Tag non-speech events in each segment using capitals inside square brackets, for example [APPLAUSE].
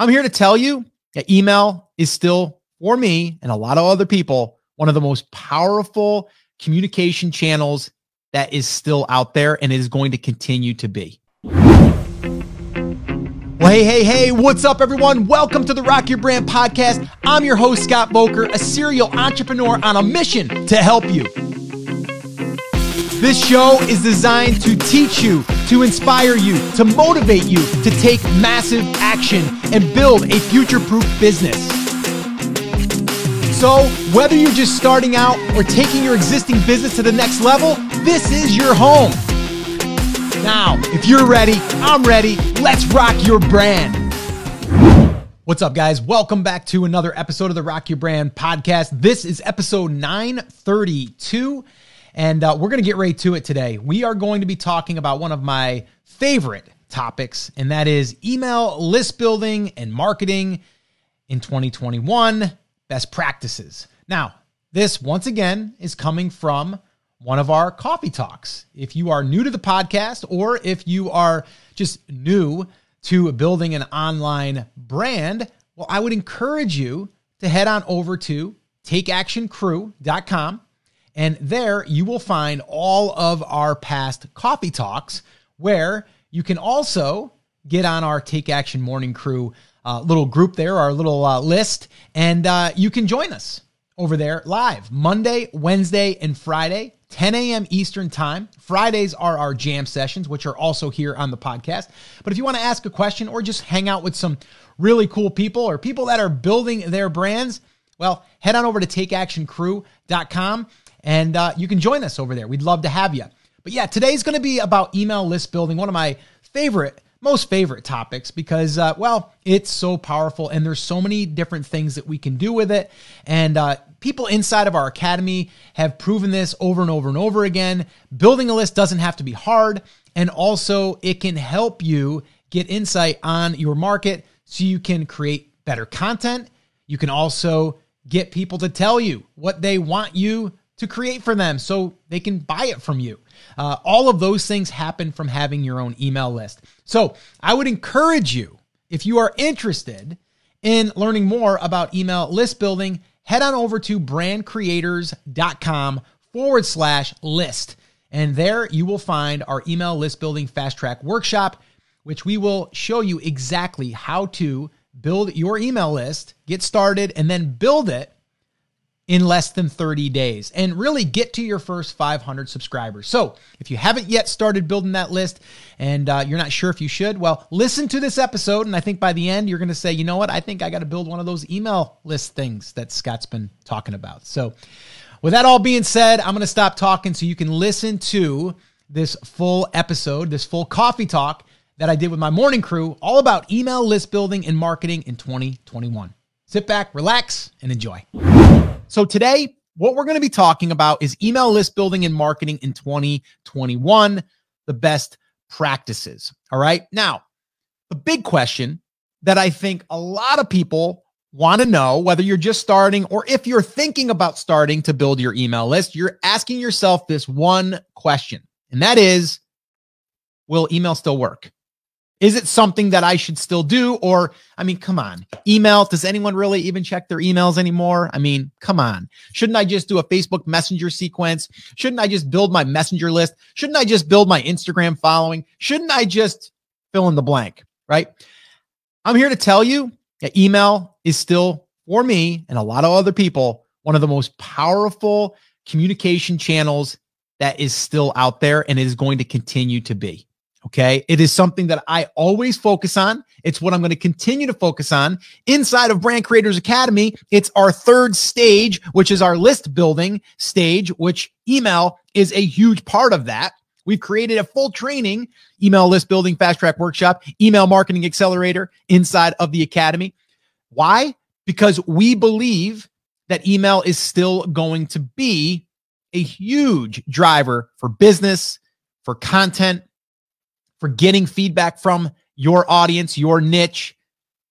I'm here to tell you that email is still, for me and a lot of other people, one of the most powerful communication channels that is still out there and is going to continue to be. Well, hey, hey, hey, what's up, everyone? Welcome to the Rock Your Brand podcast. I'm your host, Scott Voelker, a serial entrepreneur on a mission to help you. This show is designed to teach you, to inspire you, to motivate you to take massive action and build a future proof business. So, whether you're just starting out or taking your existing business to the next level, this is your home. Now, if you're ready, I'm ready. Let's rock your brand. What's up, guys? Welcome back to another episode of the Rock Your Brand podcast. This is episode 932, and uh, we're going to get right to it today. We are going to be talking about one of my favorite topics, and that is email list building and marketing in 2021 best practices. Now, this once again is coming from one of our coffee talks. If you are new to the podcast or if you are just new to building an online brand, well, I would encourage you to head on over to takeactioncrew.com. And there you will find all of our past coffee talks where you can also get on our Take Action Morning Crew uh, little group there, our little uh, list, and uh, you can join us over there live Monday, Wednesday, and Friday 10 a.m. Eastern Time. Fridays are our jam sessions, which are also here on the podcast. But if you want to ask a question or just hang out with some really cool people or people that are building their brands, well, head on over to takeactioncrew.com and uh, you can join us over there. We'd love to have you. But yeah, today's going to be about email list building, one of my favorite most favorite topics because uh, well it's so powerful and there's so many different things that we can do with it and uh, people inside of our academy have proven this over and over and over again. Building a list doesn't have to be hard. And also, it can help you get insight on your market so you can create better content. You can also get people to tell you what they want you to create for them so they can buy it from you. Uh, all of those things happen from having your own email list. So I would encourage you, if you are interested in learning more about email list building, head on over to brandcreators.com forward slash list. And there you will find our email list building fast track workshop, which we will show you exactly how to build your email list, get started, and then build it in less than 30 days and really get to your first 500 subscribers. So, if you haven't yet started building that list and uh, you're not sure if you should, well, listen to this episode. And I think by the end, you're going to say, you know what? I think I got to build one of those email list things that Scott's been talking about. So, with that all being said, I'm going to stop talking so you can listen to this full episode, this full coffee talk that I did with my morning crew, all about email list building and marketing in 2021. Sit back, relax, and enjoy. So today, what we're going to be talking about is email list building and marketing in 2021, the best practices. All right. Now, the big question that I think a lot of people want to know, whether you're just starting or if you're thinking about starting to build your email list, you're asking yourself this one question, and that is Will email still work? Is it something that I should still do? Or, I mean, come on, email. Does anyone really even check their emails anymore? I mean, come on. Shouldn't I just do a Facebook Messenger sequence? Shouldn't I just build my messenger list? Shouldn't I just build my Instagram following? Shouldn't I just fill in the blank? Right. I'm here to tell you that email is still, for me and a lot of other people, one of the most powerful communication channels that is still out there and is going to continue to be. Okay. It is something that I always focus on. It's what I'm going to continue to focus on inside of Brand Creators Academy. It's our third stage, which is our list building stage, which email is a huge part of that. We've created a full training email list building fast track workshop, email marketing accelerator inside of the academy. Why? Because we believe that email is still going to be a huge driver for business, for content, for getting feedback from your audience, your niche.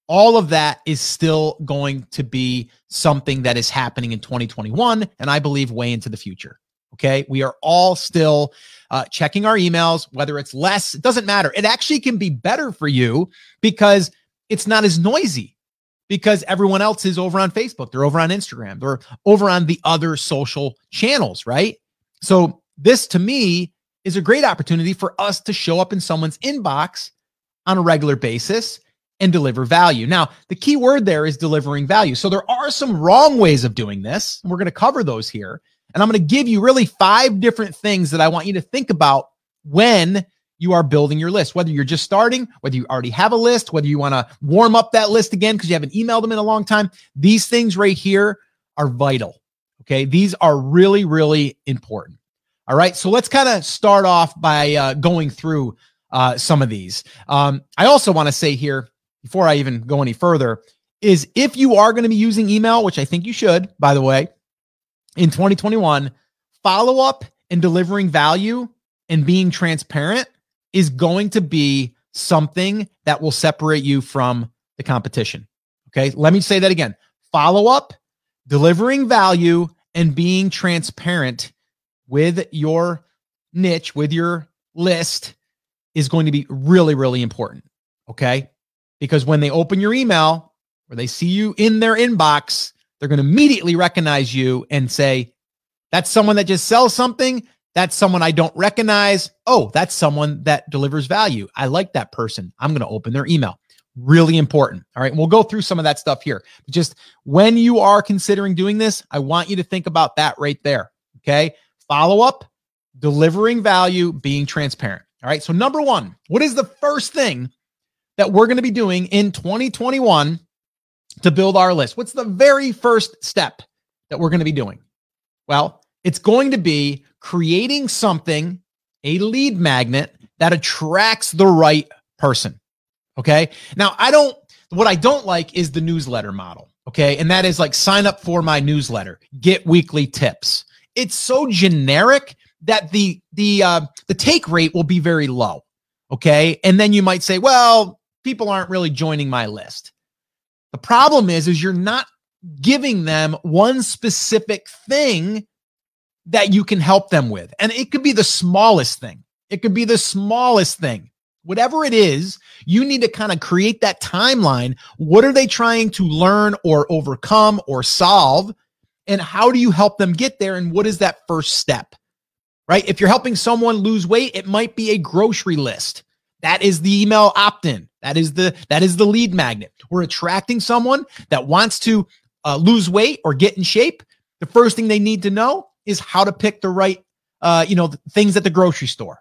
All of that is still going to be something that is happening in 2021, and I believe way into the future. Okay. We are all still uh, checking our emails, whether it's less, it doesn't matter. It actually can be better for you because it's not as noisy because everyone else is over on Facebook, they're over on Instagram, they're over on the other social channels, right? So, this to me is a great opportunity for us to show up in someone's inbox on a regular basis and deliver value. Now, the key word there is delivering value. So, there are some wrong ways of doing this. We're going to cover those here. And I'm going to give you really five different things that I want you to think about when you are building your list, whether you're just starting, whether you already have a list, whether you want to warm up that list again because you haven't emailed them in a long time. These things right here are vital. Okay. These are really, really important. All right. So let's kind of start off by uh, going through uh, some of these. Um, I also want to say here, before I even go any further, is if you are going to be using email, which I think you should, by the way, in 2021, follow up and delivering value and being transparent is going to be something that will separate you from the competition. Okay. Let me say that again follow up, delivering value, and being transparent with your niche, with your list is going to be really, really important. Okay. Because when they open your email or they see you in their inbox, they're going to immediately recognize you and say, that's someone that just sells something. That's someone I don't recognize. Oh, that's someone that delivers value. I like that person. I'm going to open their email. Really important. All right. we'll go through some of that stuff here. Just when you are considering doing this, I want you to think about that right there. Okay. Follow up, delivering value, being transparent. All right. So, number one, what is the first thing that we're going to be doing in 2021 to build our list? What's the very first step that we're going to be doing? Well, it's going to be creating something, a lead magnet that attracts the right person. Okay. Now, I don't, what I don't like is the newsletter model. Okay. And that is like sign up for my newsletter, get weekly tips. It's so generic that the, the, uh, the take rate will be very low. Okay. And then you might say, well, people aren't really joining my list. The problem is, is you're not giving them one specific thing that you can help them with. And it could be the smallest thing. It could be the smallest thing. Whatever it is, you need to kind of create that timeline. What are they trying to learn or overcome or solve? And how do you help them get there? And what is that first step? Right? If you're helping someone lose weight, it might be a grocery list. That is the email opt-in. That is the that is the lead magnet. We're attracting someone that wants to uh, lose weight or get in shape. The first thing they need to know is how to pick the right, uh, you know, things at the grocery store.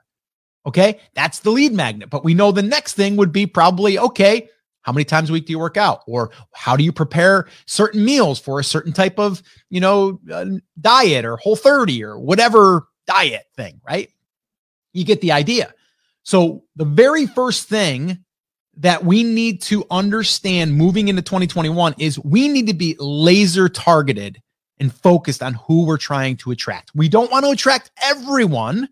Okay. That's the lead magnet. But we know the next thing would be probably, okay, how many times a week do you work out? Or how do you prepare certain meals for a certain type of, you know, uh, diet or whole 30 or whatever diet thing, right? You get the idea. So the very first thing that we need to understand moving into 2021 is we need to be laser targeted and focused on who we're trying to attract. We don't want to attract everyone.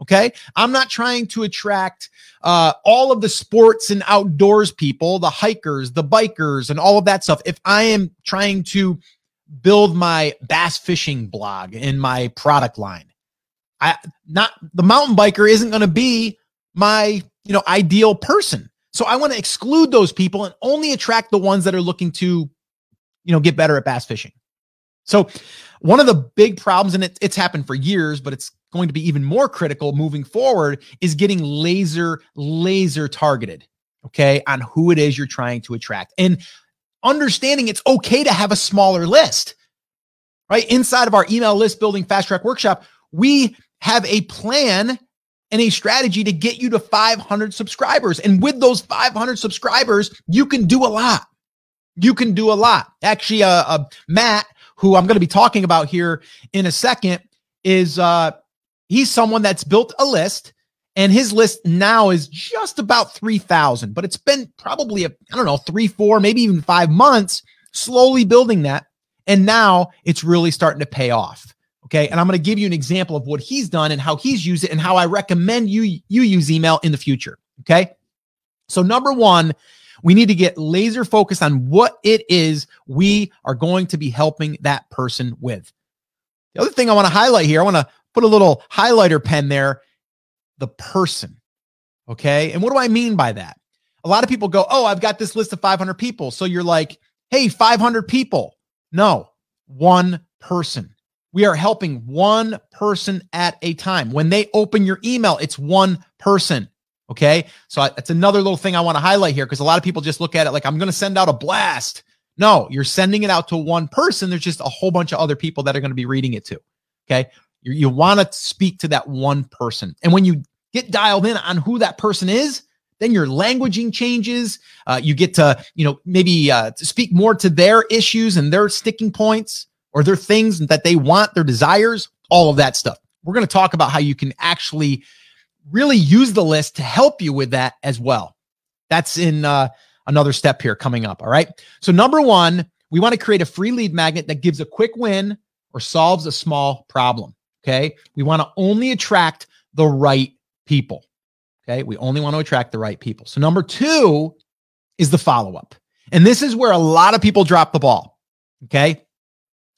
Okay. I'm not trying to attract uh, all of the sports and outdoors people, the hikers, the bikers, and all of that stuff. If I am trying to build my bass fishing blog in my product line, I not the mountain biker isn't going to be my you know ideal person. So I want to exclude those people and only attract the ones that are looking to you know get better at bass fishing. So, one of the big problems, and it, it's happened for years, but it's going to be even more critical moving forward, is getting laser, laser targeted, okay, on who it is you're trying to attract. And understanding it's okay to have a smaller list, right? Inside of our email list building fast track workshop, we have a plan and a strategy to get you to 500 subscribers. And with those 500 subscribers, you can do a lot. You can do a lot. Actually, uh, uh Matt who I'm going to be talking about here in a second, is uh, he's someone that's built a list and his list now is just about 3,000, but it's been probably, a, I don't know, three, four, maybe even five months slowly building that. And now it's really starting to pay off. Okay. And I'm going to give you an example of what he's done and how he's used it and how I recommend you, you use email in the future. Okay. So number one we need to get laser focused on what it is we are going to be helping that person with. The other thing I want to highlight here, I want to put a little highlighter pen there the person. Okay. And what do I mean by that? a lot of people go, Oh, I've got this list of 500 people. So you're like, Hey, 500 people. No, one person. We are helping one person at a time. When they open your email, it's one person. Okay. So that's another little thing I want to highlight here because a lot of people just look at it like I'm going to send out a blast. No, you're sending it out to one person. There's just a whole bunch of other people that are going to be reading it too. Okay. You, you want to speak to that one person. And when you get dialed in on who that person is, then your languaging changes. Uh, you get to, you know, maybe uh, to speak more to their issues and their sticking points or their things that they want, their desires, all of that stuff. We're going to talk about how you can actually really use the list to help you with that as well. That's in uh, another step here coming up. All right. So, number one, we want to create a free lead magnet that gives a quick win or solves a small problem. Okay. We want to only attract the right people. Okay. We only want to attract the right people. So, number two is the follow up. And this is where a lot of people drop the ball. Okay.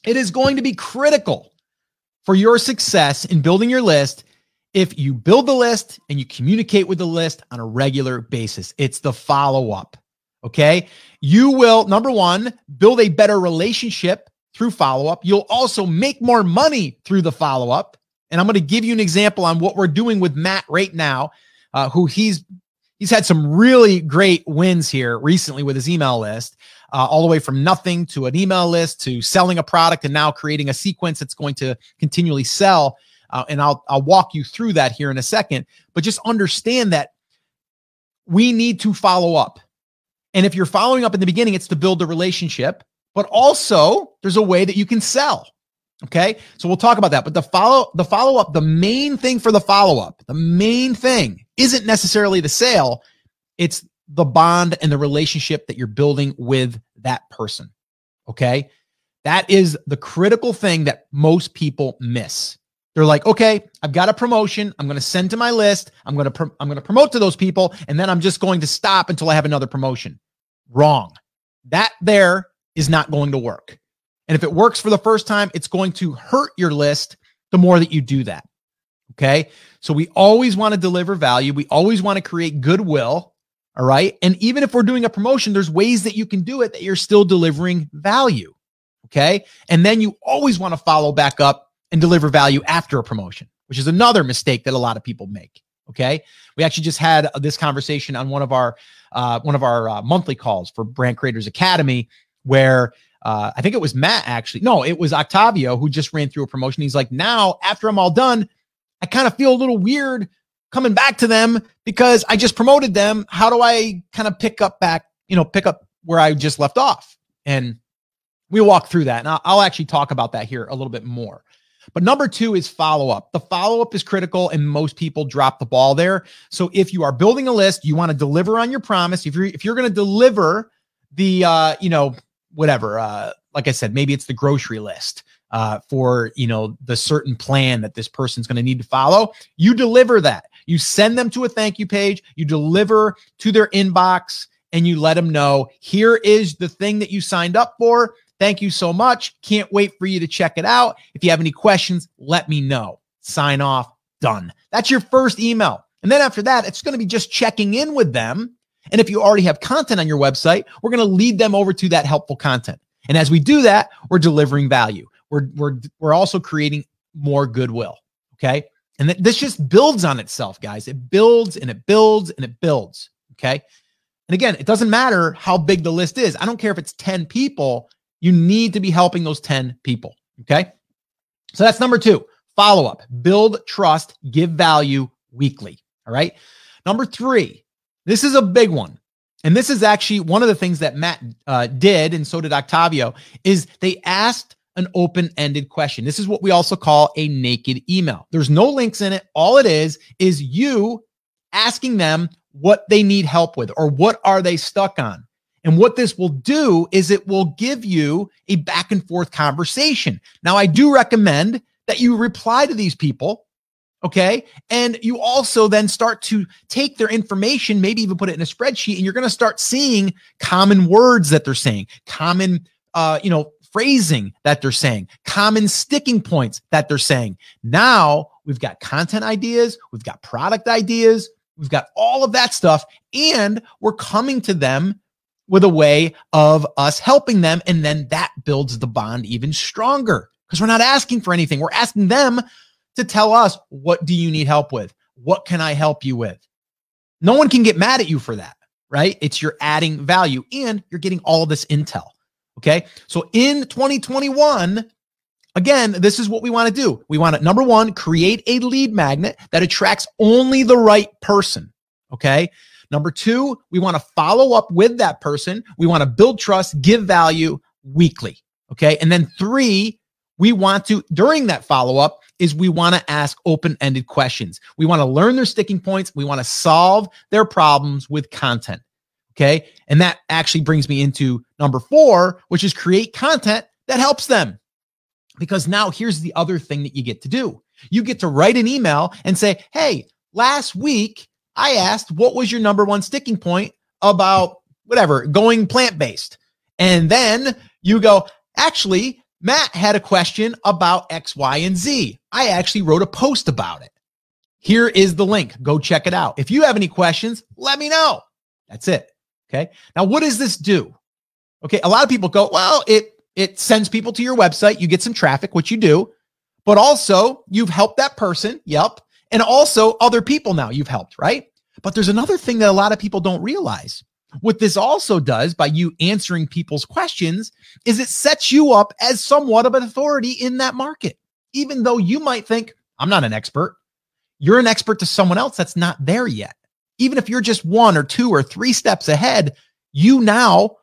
It is going to be critical for your success in building your list if you build the list and you communicate with the list on a regular basis. It's the follow up. Okay. You will, number one, build a better relationship through follow up. You'll also make more money through the follow up. And I'm going to give you an example on what we're doing with Matt right now, uh, who he's he's had some really great wins here recently with his email list, uh, all the way from nothing to an email list to selling a product and now creating a sequence that's going to continually sell. Uh, and I'll I'll walk you through that here in a second. But just understand that we need to follow up. And if you're following up in the beginning, it's to build the relationship, but also there's a way that you can sell. Okay. So we'll talk about that. But the follow, the follow up, the main thing for the follow up, the main thing isn't necessarily the sale. It's the bond and the relationship that you're building with that person. Okay. That is the critical thing that most people miss. They're like, okay, I've got a promotion. I'm going to send to my list. I'm going to, I'm going to promote to those people. And then I'm just going to stop until I have another promotion. Wrong. That there is not going to work. And if it works for the first time, it's going to hurt your list the more that you do that. Okay. So we always want to deliver value. We always want to create goodwill. All right. And even if we're doing a promotion, there's ways that you can do it that you're still delivering value. Okay. And then you always want to follow back up and deliver value after a promotion, which is another mistake that a lot of people make. Okay. We actually just had this conversation on one of our, uh, one of our uh, monthly calls for Brand Creators Academy, where uh, I think it was Matt actually. No, it was Octavio who just ran through a promotion. He's like, now after I'm all done, I kind of feel a little weird coming back to them because I just promoted them. How do I kind of pick up back, you know, pick up where I just left off? And we walk through that. And I'll, I'll actually talk about that here a little bit more. But number two is follow up. The follow up is critical, and most people drop the ball there. So if you are building a list, you want to deliver on your promise. If you're if you're going to deliver the uh, you know whatever, uh, like I said, maybe it's the grocery list uh, for you know the certain plan that this person's going to need to follow. You deliver that. You send them to a thank you page. You deliver to their inbox, and you let them know here is the thing that you signed up for. Thank you so much. Can't wait for you to check it out. If you have any questions, let me know. Sign off. Done. That's your first email. And then after that, it's going to be just checking in with them. And if you already have content on your website, we're going to lead them over to that helpful content. And as we do that, we're delivering value. We're, we're, we're also creating more goodwill. Okay. And th- this just builds on itself, guys. It builds and it builds and it builds. Okay. And again, it doesn't matter how big the list is. I don't care if it's 10 people. You need to be helping those 10 people. Okay. So that's number two follow up, build trust, give value weekly. All right. Number three, this is a big one. And this is actually one of the things that Matt uh, did, and so did Octavio, is they asked an open ended question. This is what we also call a naked email. There's no links in it. All it is is you asking them what they need help with or what are they stuck on. And what this will do is it will give you a back and forth conversation. Now, I do recommend that you reply to these people. Okay. And you also then start to take their information, maybe even put it in a spreadsheet, and you're going to start seeing common words that they're saying, common, uh, you know, phrasing that they're saying, common sticking points that they're saying. Now we've got content ideas, we've got product ideas, We've got all of that stuff, and we're coming to them with a way of us helping them. And then that builds the bond even stronger because we're not asking for anything. We're asking them to tell us, what do you need help with? What can I help you with? No one can get mad at you for that, right? It's you're adding value and you're getting all this intel. Okay. So in 2021, again, this is what we want to do. We want to, number one, create a lead magnet that attracts only the right person. Okay. Number two, we want to follow up with that person. We want to build trust, give value weekly. Okay. And then three, we want to, during that follow up, is we want to ask open ended questions. We want to learn their sticking points. We want to solve their problems with content. Okay. And that actually brings me into number four, which is create content that helps them. Because now here's the other thing that you get to do you get to write an email and say, Hey, last week I asked, what was your number one sticking point about whatever, going plant based? And then you go, actually, Matt had a question about X, Y, and Z. I actually wrote a post about it. Here is the link. Go check it out. If you have any questions, let me know. That's it. Okay. Now, what does this do? Okay. A lot of people go, well, it, it sends people to your website. You get some traffic, which you do, but also you've helped that person. Yep. And also other people now you've helped, right? But there's another thing that a lot of people don't realize. What this also does by you answering people's questions is it sets you up as somewhat of an authority in that market. Even though you might think, I'm not an expert, you're an expert to someone else that's not there yet. Even if you're just one or two or three steps ahead, you now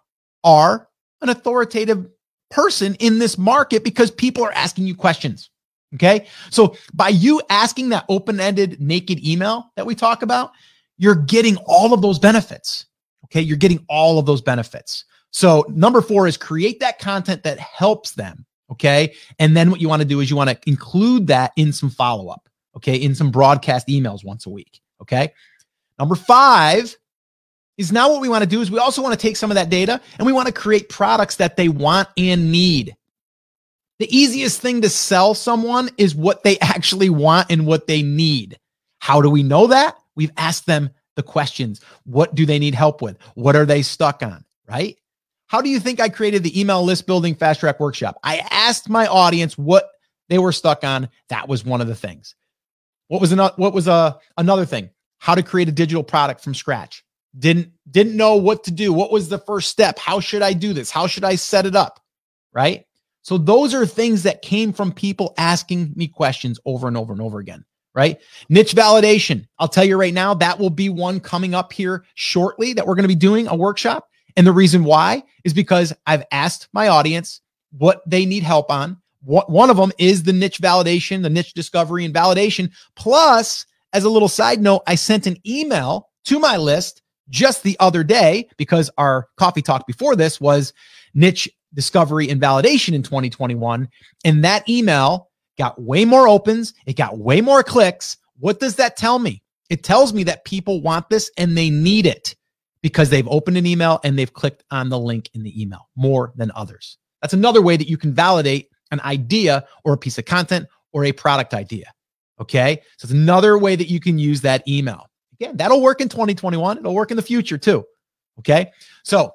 are an authoritative person in this market because people are asking you questions. Okay. So by you asking that open ended naked email that we talk about, you're getting all of those benefits. Okay. You're getting all of those benefits. So number four is create that content that helps them. Okay. And then what you want to do is you want to include that in some follow up. Okay. In some broadcast emails once a week. Okay. Number five is now what we want to do is we also want to take some of that data and we want to create products that they want and need. The easiest thing to sell someone is what they [LAUGHS] actually want and what they need. How do we know that? We've asked them the questions. What do they need help with? What are they stuck on? Right? How do you think I created the email list building fast track workshop? I asked my audience what they were stuck on. That was one of the things. What was another what was a uh, another thing? How to create a digital product from scratch. Didn't didn't know what to do. What was the first step? How should I do this? How should I set it up? Right? So those are things that came from people asking me questions over and over and over again right? Niche validation. I'll tell you right now, that will be one coming up here shortly that we're going to be doing a workshop. And the reason why is because I've asked my audience what they need help on. One of them is the niche validation, the niche discovery and validation. Plus, as a little side note, I sent an email to my list just the other day because our coffee talk before this was niche discovery and validation in 2021. And that email got way more opens, it got way more clicks. What does that tell me? It tells me that people want this and they need it because they've opened an email and they've clicked on the link in the email more than others. That's another way that you can validate an idea or a piece of content or a product idea. Okay. So it's another way that you can use that email. Again, that'll work in 2021. It'll work in the future too. Okay. So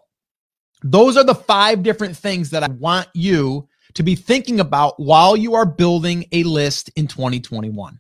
those are the five different things that I want you to be thinking about while you are building a list in 2021.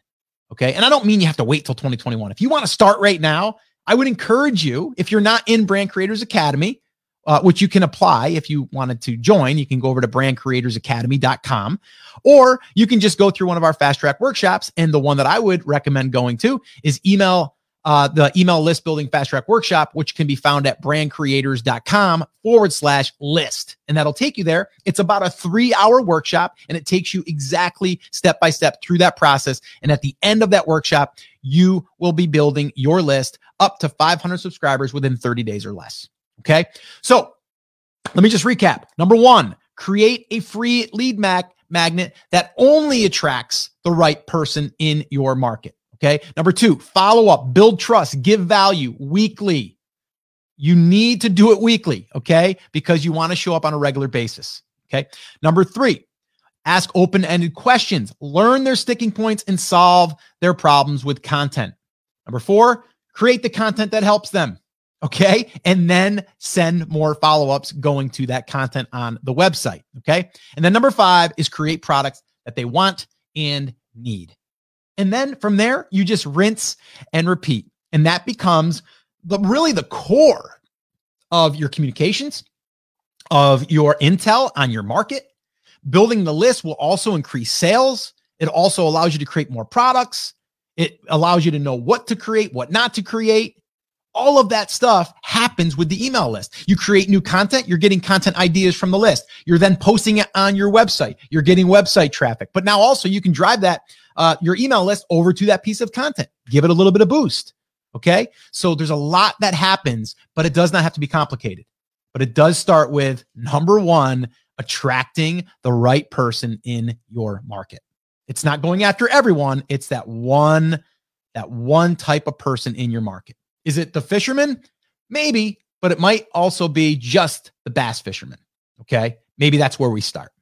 Okay. And I don't mean you have to wait till 2021. If you want to start right now, I would encourage you, if you're not in Brand Creators Academy, uh, which you can apply if you wanted to join, you can go over to brandcreatorsacademy.com or you can just go through one of our fast track workshops. And the one that I would recommend going to is email uh, the email list building fast track workshop, which can be found at brandcreators.com forward slash list. And that'll take you there. It's about a three hour workshop and it takes you exactly step by step through that process. And at the end of that workshop, you will be building your list up to 500 subscribers within 30 days or less. Okay. So let me just recap. Number one, create a free lead mag- magnet that only attracts the right person in your market. Okay. Number two, follow up, build trust, give value weekly. You need to do it weekly. Okay. Because you want to show up on a regular basis. Okay. Number three, ask open ended questions, learn their sticking points, and solve their problems with content. Number four, create the content that helps them. Okay. And then send more follow ups going to that content on the website. Okay. And then number five is create products that they want and need. And then from there, you just rinse and repeat. And that becomes the really the core of your communications, of your intel on your market. Building the list will also increase sales. It also allows you to create more products. It allows you to know what to create, what not to create. All of that stuff happens with the email list. You create new content, you're getting content ideas from the list. You're then posting it on your website. You're getting website traffic. But now also you can drive that uh, your email list over to that piece of content. Give it a little bit of boost. Okay. So there's a lot that happens, but it does not have to be complicated. But it does start with number one, attracting the right person in your market. It's not going after everyone. It's that one, that one type of person in your market. Is it the fisherman? Maybe, but it might also be just the bass fisherman. Okay. Maybe that's where we start.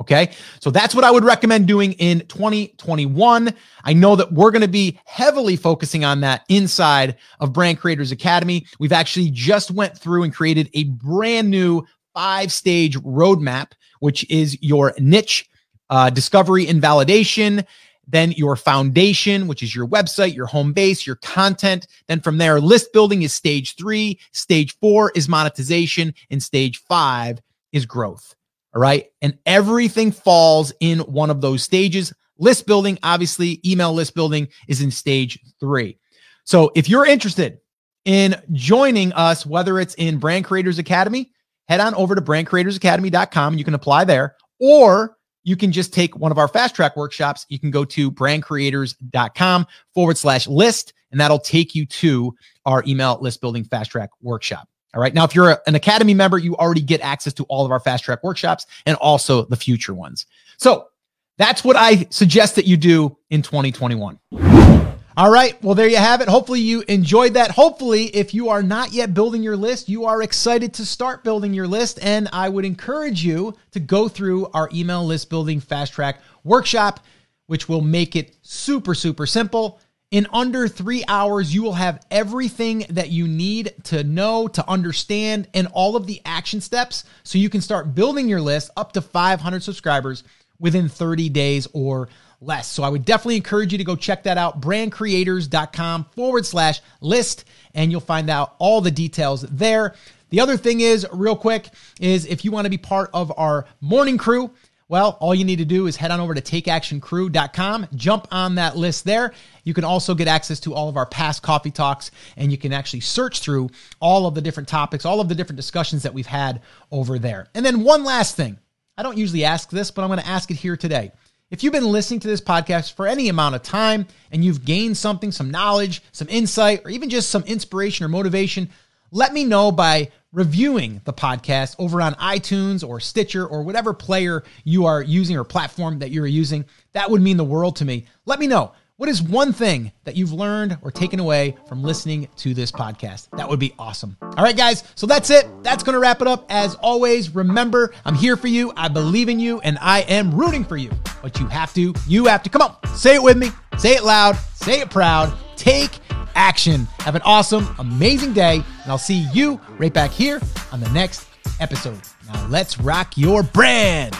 Okay. So that's what I would recommend doing in 2021. I know that we're going to be heavily focusing on that inside of Brand Creators Academy. We've actually just went through and created a brand new five stage roadmap, which is your niche uh, discovery and validation, then your foundation, which is your website, your home base, your content. Then from there, list building is stage three, stage four is monetization, and stage five is growth. All right. And everything falls in one of those stages. List building, obviously, email list building is in stage three. So if you're interested in joining us, whether it's in Brand Creators Academy, head on over to brandcreatorsacademy.com and you can apply there, or you can just take one of our fast track workshops. You can go to brandcreators.com forward slash list, and that'll take you to our email list building fast track workshop. All right. Now, if you're a, an Academy member, you already get access to all of our fast track workshops and also the future ones. So that's what I suggest that you do in 2021. All right. Well, there you have it. Hopefully, you enjoyed that. Hopefully, if you are not yet building your list, you are excited to start building your list. And I would encourage you to go through our email list building fast track workshop, which will make it super, super simple. In under three hours, you will have everything that you need to know, to understand, and all of the action steps so you can start building your list up to 500 subscribers within 30 days or less. So I would definitely encourage you to go check that out, brandcreators.com forward slash list, and you'll find out all the details there. The other thing is, real quick, is if you want to be part of our morning crew, well, all you need to do is head on over to takeactioncrew.com, jump on that list there. You can also get access to all of our past coffee talks, and you can actually search through all of the different topics, all of the different discussions that we've had over there. And then one last thing I don't usually ask this, but I'm going to ask it here today. If you've been listening to this podcast for any amount of time and you've gained something, some knowledge, some insight, or even just some inspiration or motivation, let me know by reviewing the podcast over on iTunes or Stitcher or whatever player you are using or platform that you're using. That would mean the world to me. Let me know. What is one thing that you've learned or taken away from listening to this podcast? That would be awesome. All right, guys. So that's it. That's going to wrap it up. As always, remember, I'm here for you. I believe in you and I am rooting for you. But you have to, you have to come on, say it with me, say it loud, say it proud, take action. Have an awesome, amazing day. And I'll see you right back here on the next episode. Now let's rock your brand.